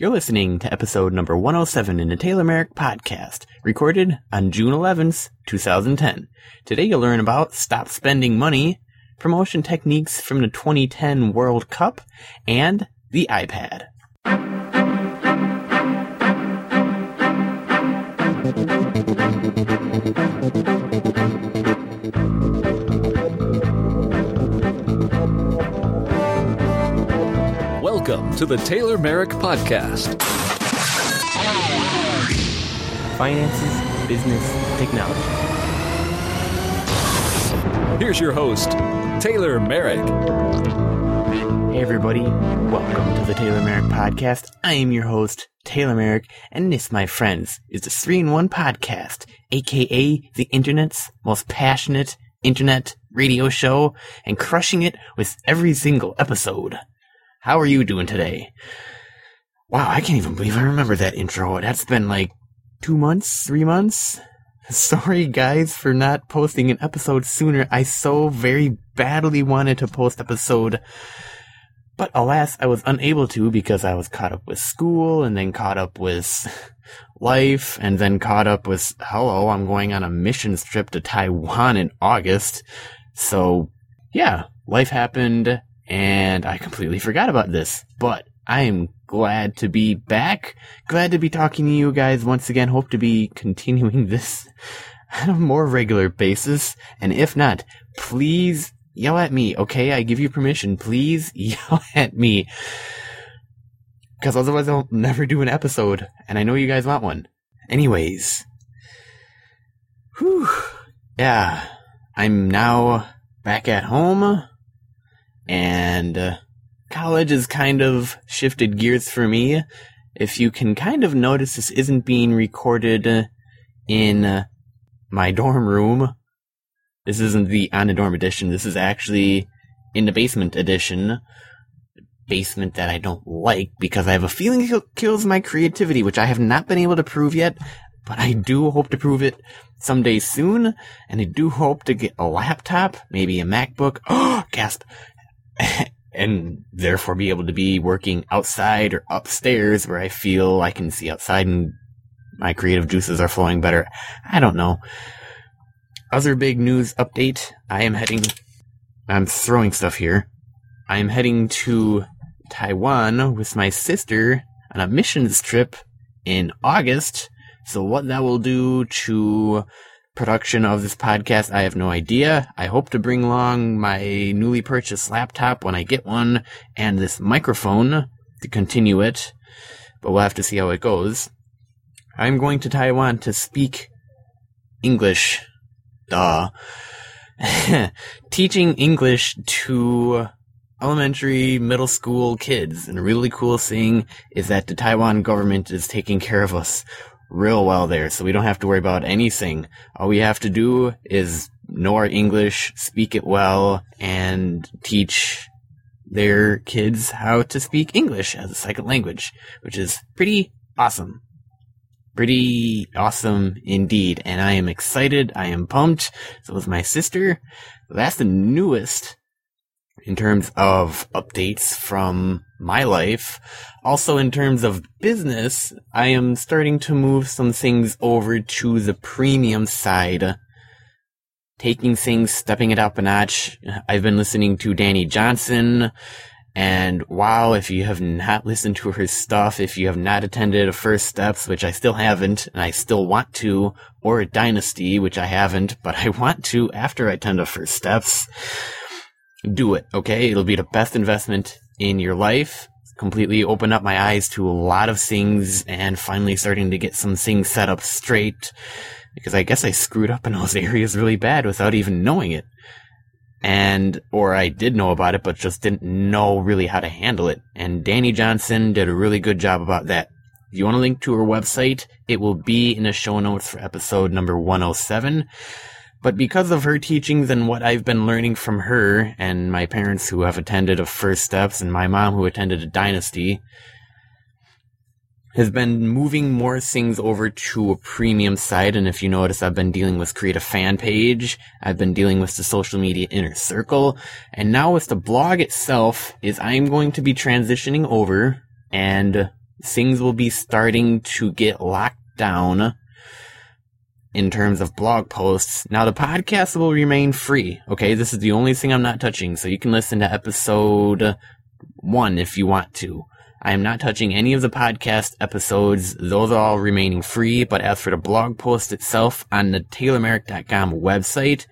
You're listening to episode number 107 in the Taylor Merrick podcast, recorded on June 11th, 2010. Today you'll learn about stop spending money, promotion techniques from the 2010 World Cup, and the iPad. To the Taylor Merrick Podcast. Finances, business, technology. Here's your host, Taylor Merrick. Hey everybody, welcome to the Taylor Merrick podcast. I am your host, Taylor Merrick, and this, my friends, is the 3-in-1 podcast, aka the internet's most passionate internet radio show, and crushing it with every single episode. How are you doing today? Wow, I can't even believe I remember that intro. That's been like two months, three months. Sorry guys for not posting an episode sooner. I so very badly wanted to post episode but alas, I was unable to because I was caught up with school and then caught up with life and then caught up with, hello, I'm going on a missions trip to Taiwan in August. So yeah, life happened and I completely forgot about this, but I am glad to be back. Glad to be talking to you guys once again. Hope to be continuing this on a more regular basis. And if not, please yell at me, okay? I give you permission. Please yell at me. Because otherwise I'll never do an episode, and I know you guys want one. Anyways. Whew. Yeah. I'm now back at home, and uh, college has kind of shifted gears for me. If you can kind of notice, this isn't being recorded in uh, my dorm room this isn't the on the dorm edition. This is actually in the basement edition. Basement that I don't like because I have a feeling it kills my creativity, which I have not been able to prove yet. But I do hope to prove it someday soon, and I do hope to get a laptop, maybe a MacBook. Oh, gasp! and therefore be able to be working outside or upstairs where I feel I can see outside and my creative juices are flowing better. I don't know other big news update. I am heading. I'm throwing stuff here. I am heading to Taiwan with my sister on a missions trip in August. So what that will do to production of this podcast, I have no idea. I hope to bring along my newly purchased laptop when I get one and this microphone to continue it, but we'll have to see how it goes. I'm going to Taiwan to speak English duh, teaching English to elementary, middle school kids. And really cool thing is that the Taiwan government is taking care of us real well there, so we don't have to worry about anything. All we have to do is know our English, speak it well, and teach their kids how to speak English as a second language, which is pretty awesome pretty awesome indeed. And I am excited. I am pumped. So is my sister. That's the newest in terms of updates from my life. Also in terms of business, I am starting to move some things over to the premium side. Taking things, stepping it up a notch. I've been listening to Dani Johnson and wow, if you have not listened to her stuff, if you have not attended a First Steps, which I still haven't, and I still want to, or a Dynasty, which I haven't, but I want to after I attend a First Steps, do it, okay? It'll be the best investment in your life. Completely open up my eyes to a lot of things and finally starting to get some things set up straight. Because I guess I screwed up in those areas really bad without even knowing it and or I did know about it, but just didn't know really how to handle it. And Dani Johnson did a really good job about that. If you want to link to her website, it will be in the show notes for episode number 107. But because of her teachings and what I've been learning from her and my parents who have attended a First Steps and my mom who attended a Dynasty, has been moving more things over to a premium site. And if you notice, I've been dealing with create a fan page. I've been dealing with the social media inner circle. And now with the blog itself is I'm going to be transitioning over and things will be starting to get locked down in terms of blog posts. Now the podcast will remain free. Okay. This is the only thing I'm not touching. So you can listen to episode one if you want to. I am not touching any of the podcast episodes. Those are all remaining free. But as for the blog post itself on the TaylorMerrick.com website,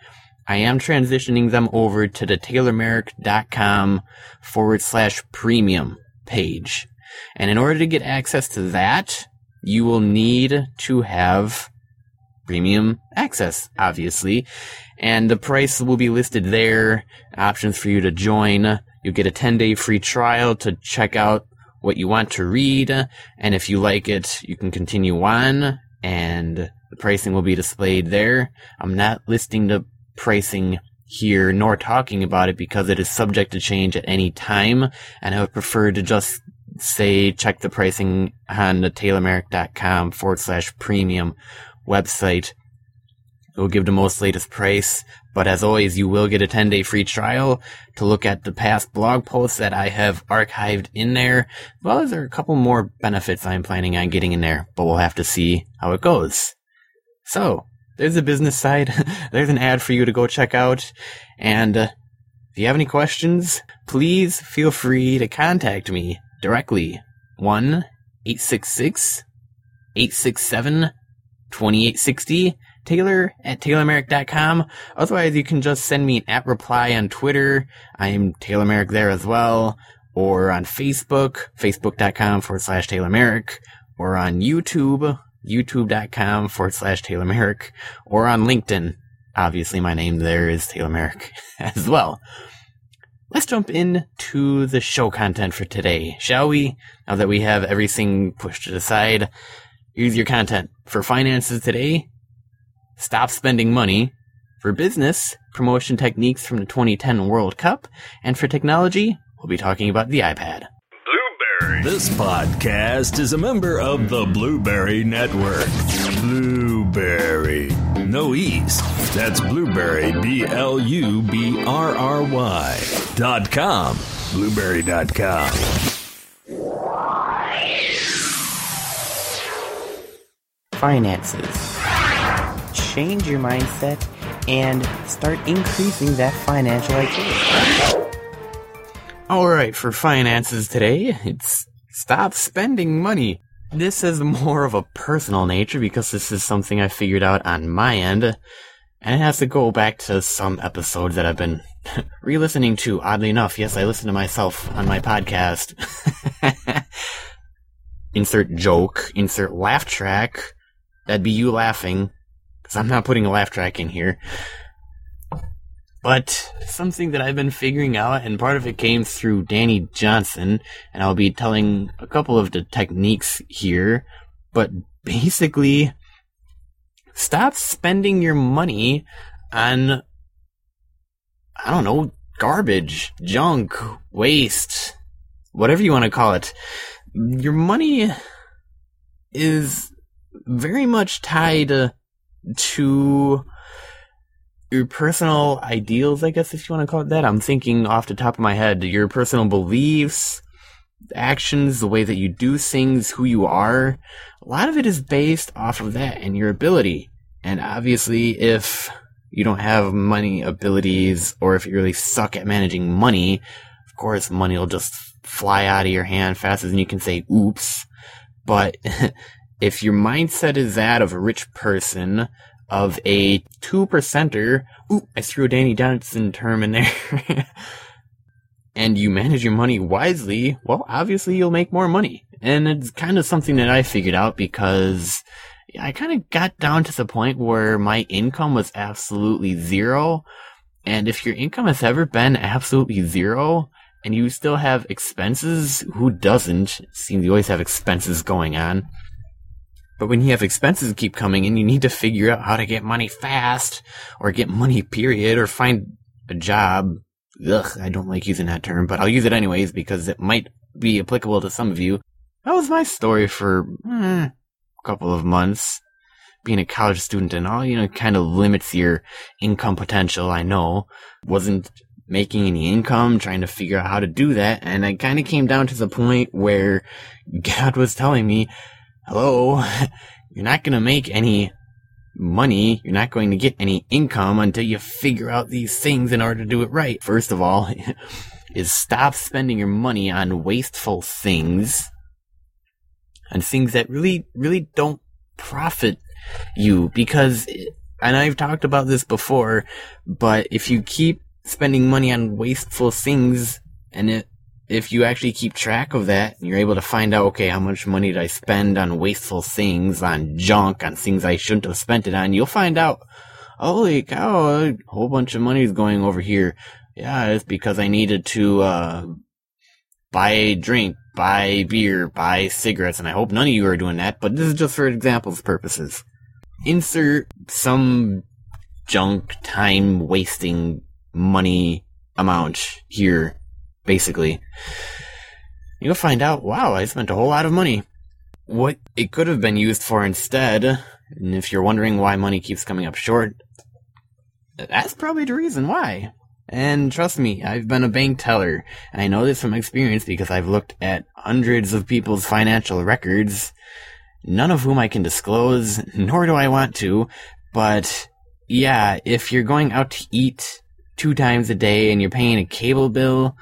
I am transitioning them over to the TaylorMerrick.com forward slash premium page. And in order to get access to that, you will need to have premium access, obviously. And the price will be listed there, options for you to join. You'll get a 10 day free trial to check out what you want to read. And if you like it, you can continue on and the pricing will be displayed there. I'm not listing the pricing here nor talking about it because it is subject to change at any time. And I would prefer to just say check the pricing on the taylormerrick.com forward slash premium website. It will give the most latest price, but as always, you will get a 10 day free trial to look at the past blog posts that I have archived in there, as well as there are a couple more benefits I'm planning on getting in there, but we'll have to see how it goes. So, there's a business side. there's an ad for you to go check out. And uh, if you have any questions, please feel free to contact me directly. 1 866 867 2860. Taylor at TaylorMerrick.com. Otherwise, you can just send me an at reply on Twitter. I am Taylor Merrick there as well. Or on Facebook, Facebook.com forward slash Taylor Merrick. Or on YouTube, YouTube.com forward slash Taylor Merrick. Or on LinkedIn. Obviously, my name there is Taylor Merrick as well. Let's jump into the show content for today, shall we? Now that we have everything pushed to the side, here's your content. For finances today, stop spending money. For business, promotion techniques from the 2010 World Cup. And for technology, we'll be talking about the iPad. Blubrry. This podcast is a member of the Blubrry Network. Blubrry. No E's. That's Blubrry, B L U B R R Y. Dot com. Blubrry dot com. Finances change your mindset and start increasing that financial IQ. Alright, for finances today, it's stop spending money. This is more of a personal nature because this is something I figured out on my end. And it has to go back to some episodes that I've been re listening to, oddly enough. Yes, I listen to myself on my podcast. insert joke, insert laugh track. That'd be you laughing because I'm not putting a laugh track in here. But something that I've been figuring out, and part of it came through Dani Johnson, and I'll be telling a couple of the techniques here. But basically, stop spending your money on, I don't know, garbage, junk, waste, whatever you want to call it. Your money is very much tied uh, to your personal ideals, I guess, if you want to call it that. I'm thinking off the top of my head, your personal beliefs, actions, the way that you do things, who you are. A lot of it is based off of that and your ability. And obviously, if you don't have money abilities or if you really suck at managing money, of course, money will just fly out of your hand faster than you can say oops. But if your mindset is that of a rich person, of a two percenter, ooh, I threw a Dani Johnson term in there, and you manage your money wisely, well, obviously you'll make more money. And it's kind of something that I figured out because I kind of got down to the point where my income was absolutely zero. And if your income has ever been absolutely zero, and you still have expenses, who doesn't? Seems you always have expenses going on. But when you have expenses keep coming in, you need to figure out how to get money fast, or get money period, or find a job. Ugh, I don't like using that term, but I'll use it anyways because it might be applicable to some of you. That was my story for eh, a couple of months. Being a college student and all, you know, kind of limits your income potential, I know. Wasn't making any income, trying to figure out how to do that, and I kind of came down to the point where God was telling me, hello, you're not gonna make any money, you're not going to get any income until you figure out these things in order to do it right. First of all, is stop spending your money on wasteful things, and things that really, really don't profit you, because, and I've talked about this before, but if you keep spending money on wasteful things and it if you actually keep track of that and you're able to find out okay how much money did i spend on wasteful things on junk on things i shouldn't have spent it on you'll find out holy cow a whole bunch of money is going over here. Yeah it's because i needed to uh, buy a drink buy beer buy cigarettes and i hope none of you are doing that but this is just for examples purposes. Insert some junk time wasting money amount here, basically. You'll find out, wow, I spent a whole lot of money. What it could have been used for instead, and if you're wondering why money keeps coming up short, that's probably the reason why. And trust me, I've been a bank teller, and I know this from experience because I've looked at hundreds of people's financial records, none of whom I can disclose, nor do I want to, but yeah, if you're going out to eat two times a day and you're paying a cable bill,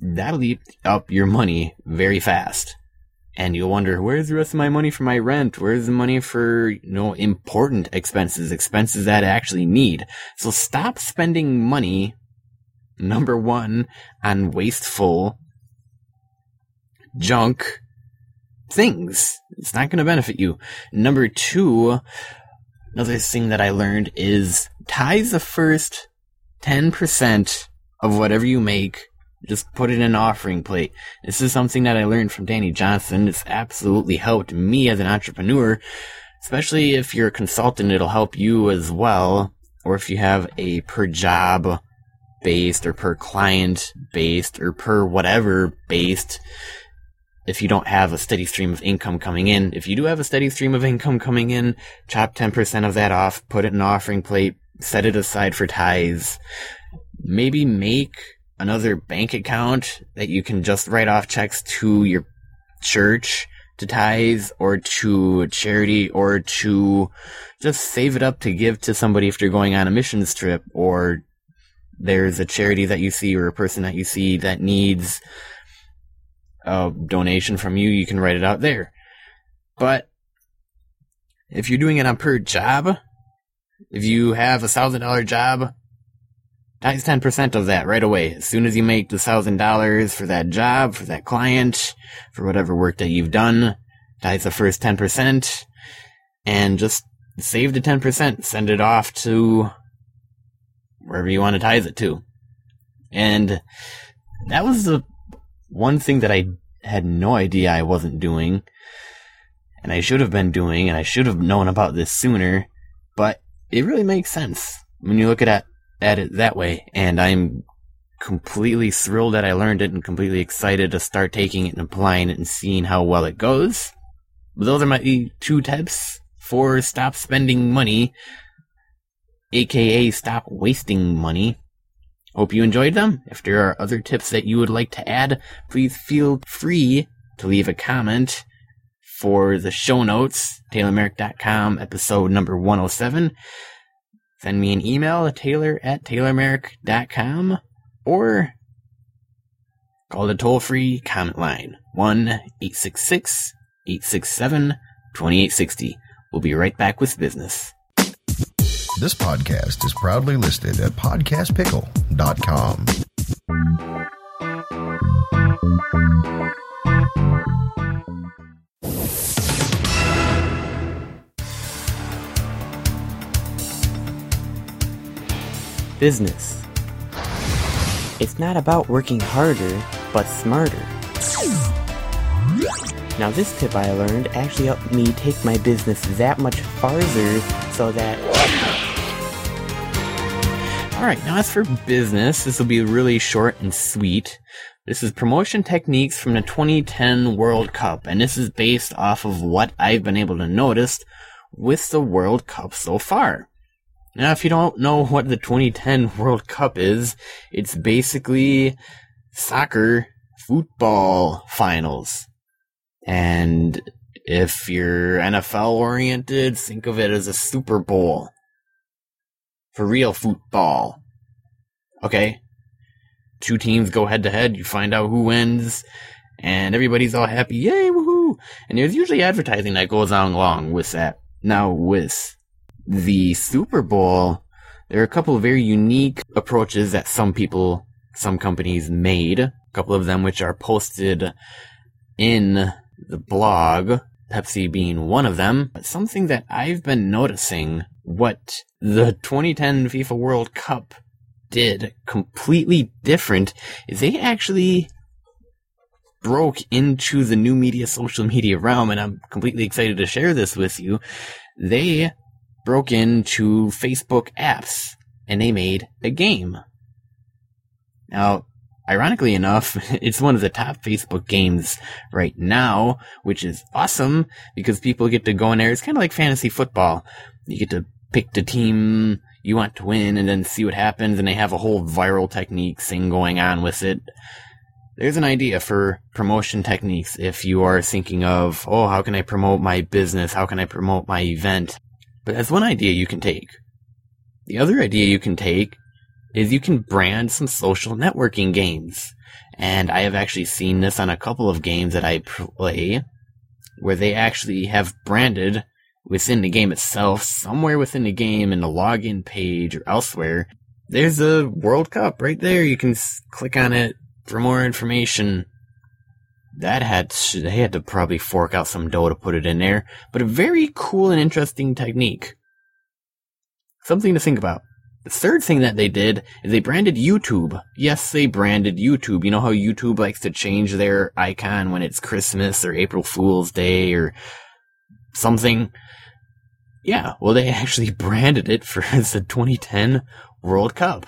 that'll eat up your money very fast. And you'll wonder, where's the rest of my money for my rent? Where's the money for, you know, important expenses, expenses that I actually need? So stop spending money, number one, on wasteful junk things. It's not going to benefit you. Number two, another thing that I learned is tithe the first 10% of whatever you make, just put it in an offering plate. This is something that I learned from Dani Johnson. It's absolutely helped me as an entrepreneur, especially if you're a consultant, it'll help you as well. Or if you have a per job based or per client based or per whatever based, if you don't have a steady stream of income coming in. If you do have a steady stream of income coming in, chop 10% of that off, put it in an offering plate, set it aside for tithes. Maybe make another bank account that you can just write off checks to your church to tithes or to a charity or to just save it up to give to somebody if you're going on a missions trip or there's a charity that you see or a person that you see that needs a donation from you, you can write it out there. But if you're doing it on per job, if you have a thousand dollar job, ten percent of that right away. As soon as you make the thousand dollars for that job, for that client, for whatever work that you've done, tax the first ten percent, and just save the ten percent. Send it off to wherever you want to tithe it to. And that was the one thing that I had no idea I wasn't doing, and I should have been doing, and I should have known about this sooner. But it really makes sense when you look at it, at it that way. And I'm completely thrilled that I learned it and completely excited to start taking it and applying it and seeing how well it goes. But those are my two tips for stop spending money, aka stop wasting money. Hope you enjoyed them. If there are other tips that you would like to add, please feel free to leave a comment for the show notes, taylormerrick.com, episode number 107. Send me an email at taylor at taylormerrick.com or call the toll free comment line 1 866 867 2860. We'll be right back with business. This podcast is proudly listed at podcastpickle.com. business. It's not about working harder, but smarter. Now, this tip I learned actually helped me take my business that much farther so that. Alright, now as for business, this will be really short and sweet. This is promotion techniques from the 2010 World Cup, and this is based off of what I've been able to notice with the World Cup so far. Now, if you don't know what the 2010 World Cup is, it's basically soccer football finals. And if you're NFL oriented, think of it as a Super Bowl. For real football. Okay? Two teams go head to head, you find out who wins, and everybody's all happy, yay, woohoo! And there's usually advertising that goes on along with that. Now, with the Super Bowl, there are a couple of very unique approaches that some people, some companies made. A couple of them which are posted in the blog, Pepsi being one of them. But something that I've been noticing what the 2010 FIFA World Cup did completely different is they actually broke into the new media social media realm and I'm completely excited to share this with you. They broke into Facebook apps and they made a game. Now, ironically enough, it's one of the top Facebook games right now, which is awesome because people get to go in there. It's kind of like fantasy football. You get to pick the team you want to win and then see what happens, and they have a whole viral technique thing going on with it. There's an idea for promotion techniques if you are thinking of, oh, how can I promote my business? How can I promote my event? But that's one idea you can take. The other idea you can take is you can brand some social networking games. And I have actually seen this on a couple of games that I play where they actually have branded within the game itself, somewhere within the game in the login page or elsewhere. There's a World Cup right there. You can click on it for more information. That had they had to probably fork out some dough to put it in there, but a very cool and interesting technique. Something to think about. The third thing that they did is they branded YouTube. Yes, they branded YouTube. You know how YouTube likes to change their icon when it's Christmas or April Fool's Day or something? Yeah, well, they actually branded it for the 2010 World Cup.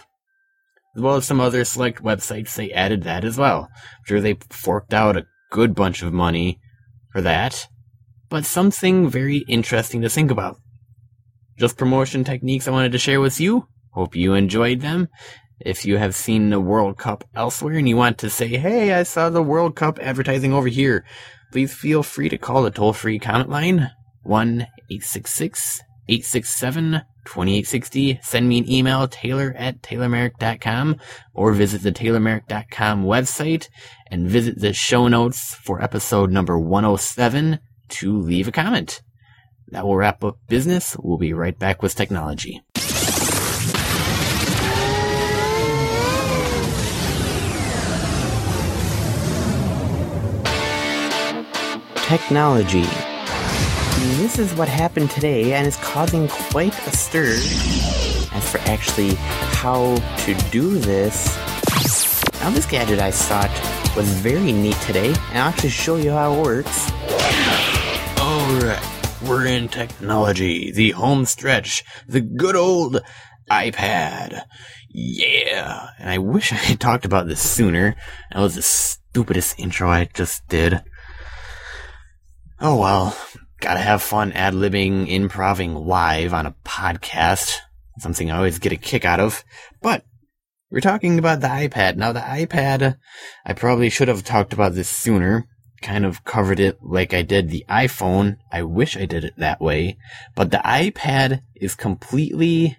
As well as some other select websites, they added that as well. I'm sure they forked out a good bunch of money for that. But something very interesting to think about. Just promotion techniques I wanted to share with you. Hope you enjoyed them. If you have seen the World Cup elsewhere and you want to say, hey, I saw the World Cup advertising over here, please feel free to call the toll free comment line 1 866 867 2860. Send me an email, taylor at taylormerrick.com, or visit the taylormerrick.com website and visit the show notes for episode number 107 to leave a comment. That will wrap up business. We'll be right back with technology. Technology. This is what happened today and is causing quite a stir. As for actually how to do this, now this gadget I thought was very neat today, and I'll actually show you how it works. Alright, we're in technology, the home stretch, the good old iPad. Yeah! And I wish I had talked about this sooner. That was the stupidest intro I just did. Oh well, gotta have fun ad libbing, improving live on a podcast. Something I always get a kick out of. But we're talking about the iPad. Now, the iPad, I probably should have talked about this sooner. Kind of covered it like I did the iPhone. I wish I did it that way. But the iPad is completely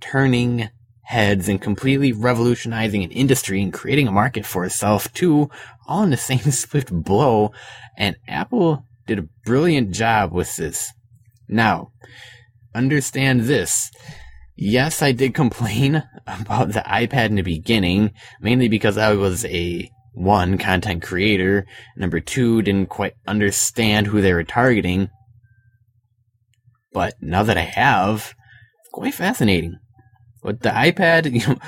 turning heads and completely revolutionizing an industry and creating a market for itself too, all in the same swift blow. And Apple did a brilliant job with this. Now, understand this. Yes, I did complain about the iPad in the beginning, mainly because I was a one content creator, number two didn't quite understand who they were targeting. But now that I have, it's quite fascinating. With the iPad, you know,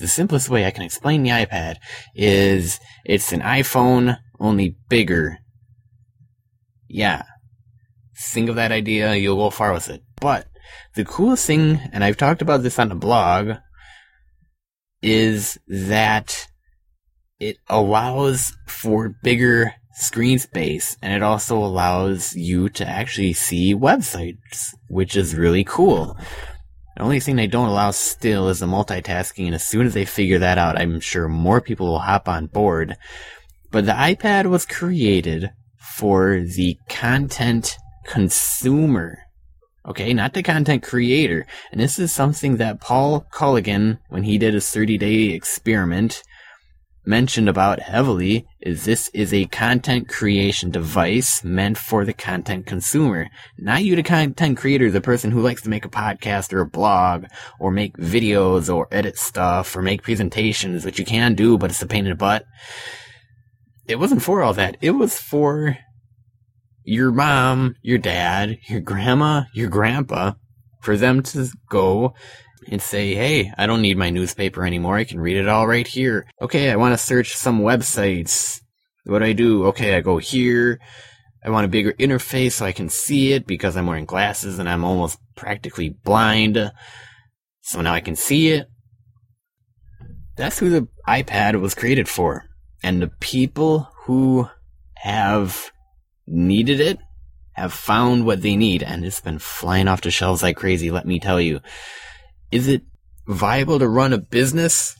the simplest way I can explain the iPad is it's an iPhone, only bigger. Yeah. Think of that idea, you'll go far with it. But the coolest thing, and I've talked about this on the blog, is that it allows for bigger screen space and it also allows you to actually see websites, which is really cool. The only thing they don't allow still is the multitasking, and as soon as they figure that out, I'm sure more people will hop on board. But the iPad was created for the content consumer. Okay, not the content creator. And this is something that Paul Colligan, when he did his 30 day experiment, mentioned about heavily is this is a content creation device meant for the content consumer. Not you, the content creator, the person who likes to make a podcast or a blog or make videos or edit stuff or make presentations, which you can do, but it's a pain in the butt. It wasn't for all that. It was for your mom, your dad, your grandma, your grandpa, for them to go and say, hey, I don't need my newspaper anymore. I can read it all right here. Okay, I want to search some websites. What do I do? Okay, I go here. I want a bigger interface so I can see it because I'm wearing glasses and I'm almost practically blind. So now I can see it. That's who the iPad was created for. And the people who have needed it have found what they need and it's been flying off the shelves like crazy, let me tell you. Is it viable to run a business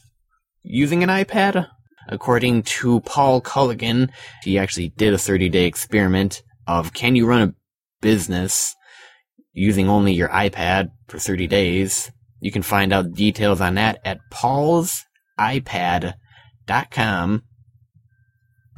using an iPad? According to Paul Colligan, he actually did a 30 day experiment of can you run a business using only your iPad for 30 days? You can find out details on that at paulsipad.com.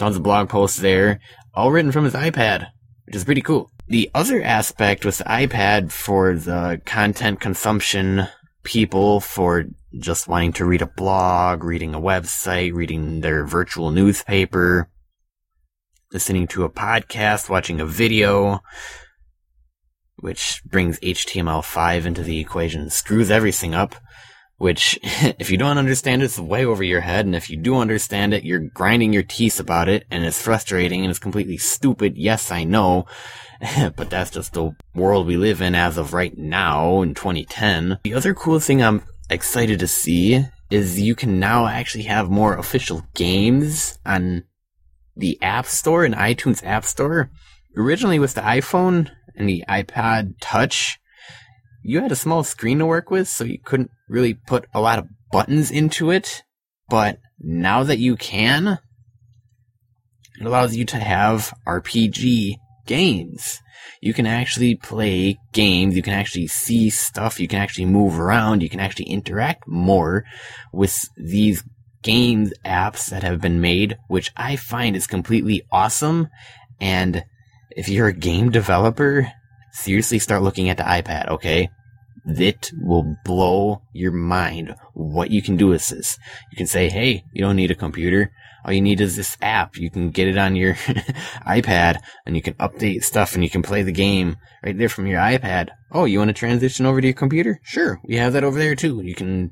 Tons of blog posts there, all written from his iPad, which is pretty cool. The other aspect with the iPad for the content consumption people for just wanting to read a blog, reading a website, reading their virtual newspaper, listening to a podcast, watching a video, which brings HTML5 into the equation, screws everything up. Which, if you don't understand it, it's way over your head, and if you do understand it, you're grinding your teeth about it, and it's frustrating, and it's completely stupid. Yes, I know. but that's just the world we live in as of right now in 2010. The other cool thing I'm excited to see is you can now actually have more official games on the App Store and iTunes App Store. Originally with the iPhone and the iPod Touch, you had a small screen to work with, so you couldn't really put a lot of buttons into it. But now that you can, it allows you to have RPG games. You can actually play games, you can actually see stuff, you can actually move around, you can actually interact more with these games apps that have been made, which I find is completely awesome. And if you're a game developer, seriously start looking at the iPad, okay? It will blow your mind what you can do with this. You can say, hey, you don't need a computer. All you need is this app. You can get it on your iPad and you can update stuff and you can play the game right there from your iPad. Oh, you want to transition over to your computer? Sure. We have that over there too. You can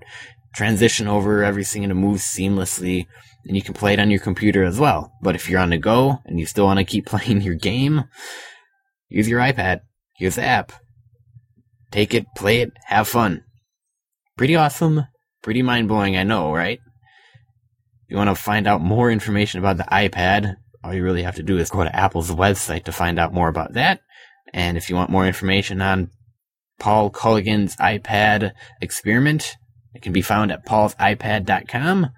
transition over everything and it moves seamlessly and you can play it on your computer as well. But if you're on the go and you still want to keep playing your game, use your iPad. Use the app. Take it, play it, have fun. Pretty awesome. Pretty mind blowing, I know, right? you want to find out more information about the iPad, all you really have to do is go to Apple's website to find out more about that. And if you want more information on Paul Colligan's iPad experiment, it can be found at paulsipad.com.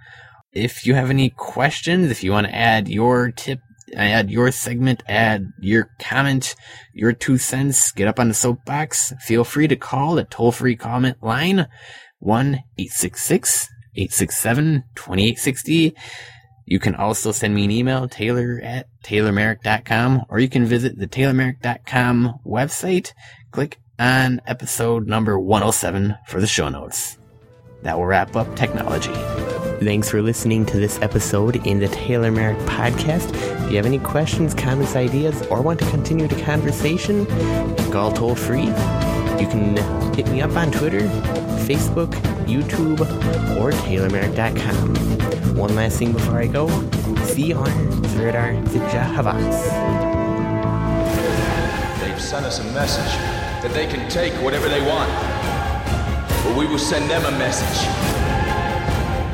If you have any questions, if you want to add your tip, add your segment, add your comment, your two cents, get up on the soapbox, feel free to call the toll free comment line 1 866 867 2860. You can also send me an email, taylor at taylormerrick.com, or you can visit the taylormerrick.com website. Click on episode number 107 for the show notes. That will wrap up technology. Thanks for listening to this episode in the Taylor Merrick podcast. If you have any questions, comments, ideas, or want to continue the conversation, call toll free. You can hit me up on Twitter, Facebook, YouTube or TaylorMerrick.com. One last thing before I go. See on Serdar Havas. They've sent us a message that they can take whatever they want. But we will send them a message